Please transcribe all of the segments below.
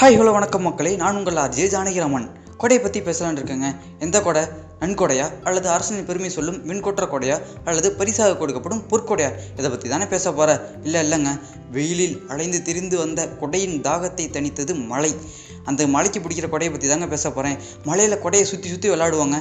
Hi hello வணக்கம் மக்களே. நான் உங்கள் ஆர்ஜே ஜானகிராமன் கொடையை பற்றி பேசலான்னு இருக்கேங்க. எந்த கொடை? நன்கொடையா அல்லது அரசின் பெருமை சொல்லும் விண்கொற்ற கொடையா? அல்லது பரிசாக கொடுக்கப்படும் பொற்கொடையா? இதை பற்றி தானே பேச போகிற இல்லை இல்லைங்க. வெயிலில் அலைந்து திரிந்து வந்த கொடையின் தாகத்தை தணித்தது மழை. அந்த மலைக்கு பிடிக்கிற கொடையை பற்றி தாங்க பேச போகிறேன் மலையில் கொடையை சுற்றி சுற்றி விளாடுவாங்க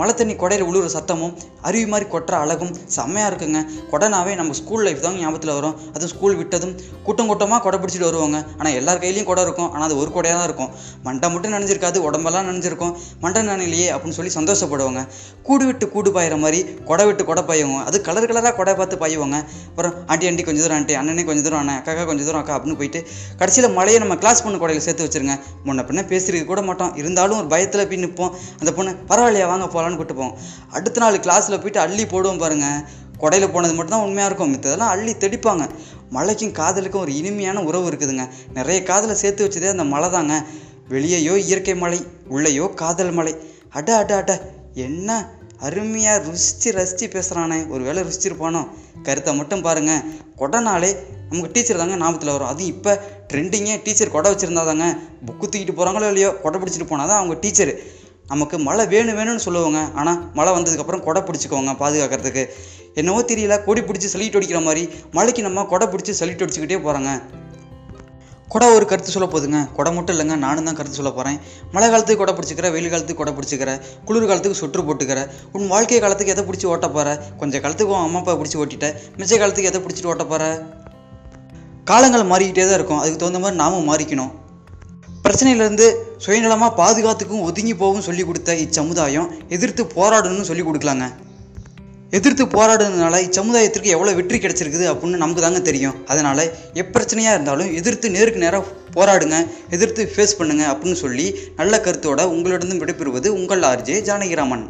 மழை தண்ணி கொடையில் உழுவுற சத்தமும் அருவி மாதிரி கொட்டுற அழகும் செம்மையாக இருக்குங்க. கொடைனாவே நம்ம ஸ்கூல் லைஃப் தாங்க ஞாபகத்தில் வரும். அதுவும் ஸ்கூல் விட்டதும் கூட்டம் கூட்டமாக கொடை பிடிச்சிட்டு வருவாங்க. ஆனால் எல்லார் கையிலையும் கொடை இருக்கும். ஆனால் அது ஒரு கொடையாக தான் இருக்கும். மண்டை மட்டும் நினைஞ்சிருக்காது உடம்பெல்லாம் நினைஞ்சிருக்கும். மண்டை நினைலையே அப்படின்னு சொல்லி சந்தோஷப்படுவாங்க. கூடு விட்டு கூடு பாயிற மாதிரி கொடை விட்டு கொடை பாயுவாங்க அது கலர் கலராக கொடை பார்த்து பாயுவாங்க. அப்புறம் ஆண்டி ஆண்டி கொஞ்சம் தூரம் ஆண்டி அண்ணனே கொஞ்சம் தூரம் அண்ணன் அக்கா கொஞ்சம் தூரம் அக்கா அப்படின்னு போயிட்டு கடைசியில் மழையை நம்ம கிளாஸ் பொண்ணு கொடையில் சேர்த்து வச்சிருங்க. முன்ன பின்ன பேசிருக்க கூட மாட்டோம். இருந்தாலும் ஒரு பயத்தில் போய் நிற்போம் அந்த பொண்ணு பரவாயில்லையா வாங்க போகலான்னு கூட்டு போவோம். அடுத்த நாள் கிளாஸில் போயிட்டு அள்ளி போடுவோம் பாருங்கள் கொடையில் போனது மட்டும்தான் உண்மையாக இருக்கும். மித்ததெல்லாம் அள்ளி தெடிப்பாங்க. மழைக்கும் காதலுக்கும் ஒரு இனிமையான உறவு இருக்குதுங்க. நிறைய காதலை சேர்த்து வச்சதே அந்த மலை தாங்க. வெளியேயோ இயற்கை மலை உள்ளேயோ காதல் மலை. அட அட அட. என்ன அருமையாக ருசித்து ரசித்து பேசுகிறானே ஒரு வேளை ருசிச்சிருப்பானோ? கருத்தை மட்டும் பாருங்கள் கொடைனாலே நமக்கு டீச்சர் தாங்க ஞாபகத்தில் வரும். அதுவும் இப்போ ட்ரெண்டிங்கே டீச்சர் கொடை வச்சுருந்தா தாங்க புக்கு தூக்கிட்டு போகிறாங்களோ இல்லையோ கொடை பிடிச்சிட்டு போனால் தான் அவங்க டீச்சர் நமக்கு மழை வேணும் வேணும்னு சொல்லுவாங்க. ஆனால் மழை வந்ததுக்கப்புறம் கொடை பிடிச்சிக்கோங்க பாதுகாக்கிறதுக்கு. என்னவோ தெரியல கொடி பிடிச்சி சளிட்டு அடிக்கிற மாதிரி மழைக்கு நம்ம கொடை பிடிச்சி சளிட்டு அடிச்சுக்கிட்டே போகிறாங்க கொடை ஒரு கருத்து சொல்ல போகுதுங்க. கொடை மட்டும் இல்லைங்க நானும் தான் கருத்து சொல்ல போகிறேன் மழை காலத்துக்கு கொடை பிடிச்சிக்கிற வெயில் காலத்துக்கு கொடை பிடிச்சிக்கிற குளிர் காலத்துக்கு சுற்று போட்டுக்கிற உன் வாழ்க்கை காலத்துக்கு எதை பிடிச்சி ஓட்ட போகிற கொஞ்சம் காலத்துக்கு உன் அம்மா அப்பா பிடிச்சி ஓட்டிட்ட மிச்ச காலத்துக்கு எதை பிடிச்சிட்டு ஓட்ட போகிற காலங்கள் மாறிக்கிட்டே தான் இருக்கும். அதுக்கு தகுந்த மாதிரி நாமும் மாறிக்கணும். பிரச்சனையிலேருந்து சுயநலமாக பாதுகாத்துக்கும் ஒதுங்கி போகவும் சொல்லி கொடுத்த இச்சமுதாயம் எதிர்த்து போராடணும்னு சொல்லி கொடுக்கலாங்க. எதிர்த்து போராடுறதுனால இச்சமுதாயத்திற்கு எவ்வளோ வெற்றி கிடைச்சிருக்குது அப்படின்னு நமக்கு தாங்க தெரியும். அதனால் எப்பிரச்சனையாக இருந்தாலும் எதிர்த்து நேருக்கு நேராக போராடுங்க எதிர்த்து ஃபேஸ் பண்ணுங்க அப்படின்னு சொல்லி நல்ல கருத்தோட உங்களிடம் விடைபெறுவது உங்கள் ஆர்ஜே ஜானகிராமன்.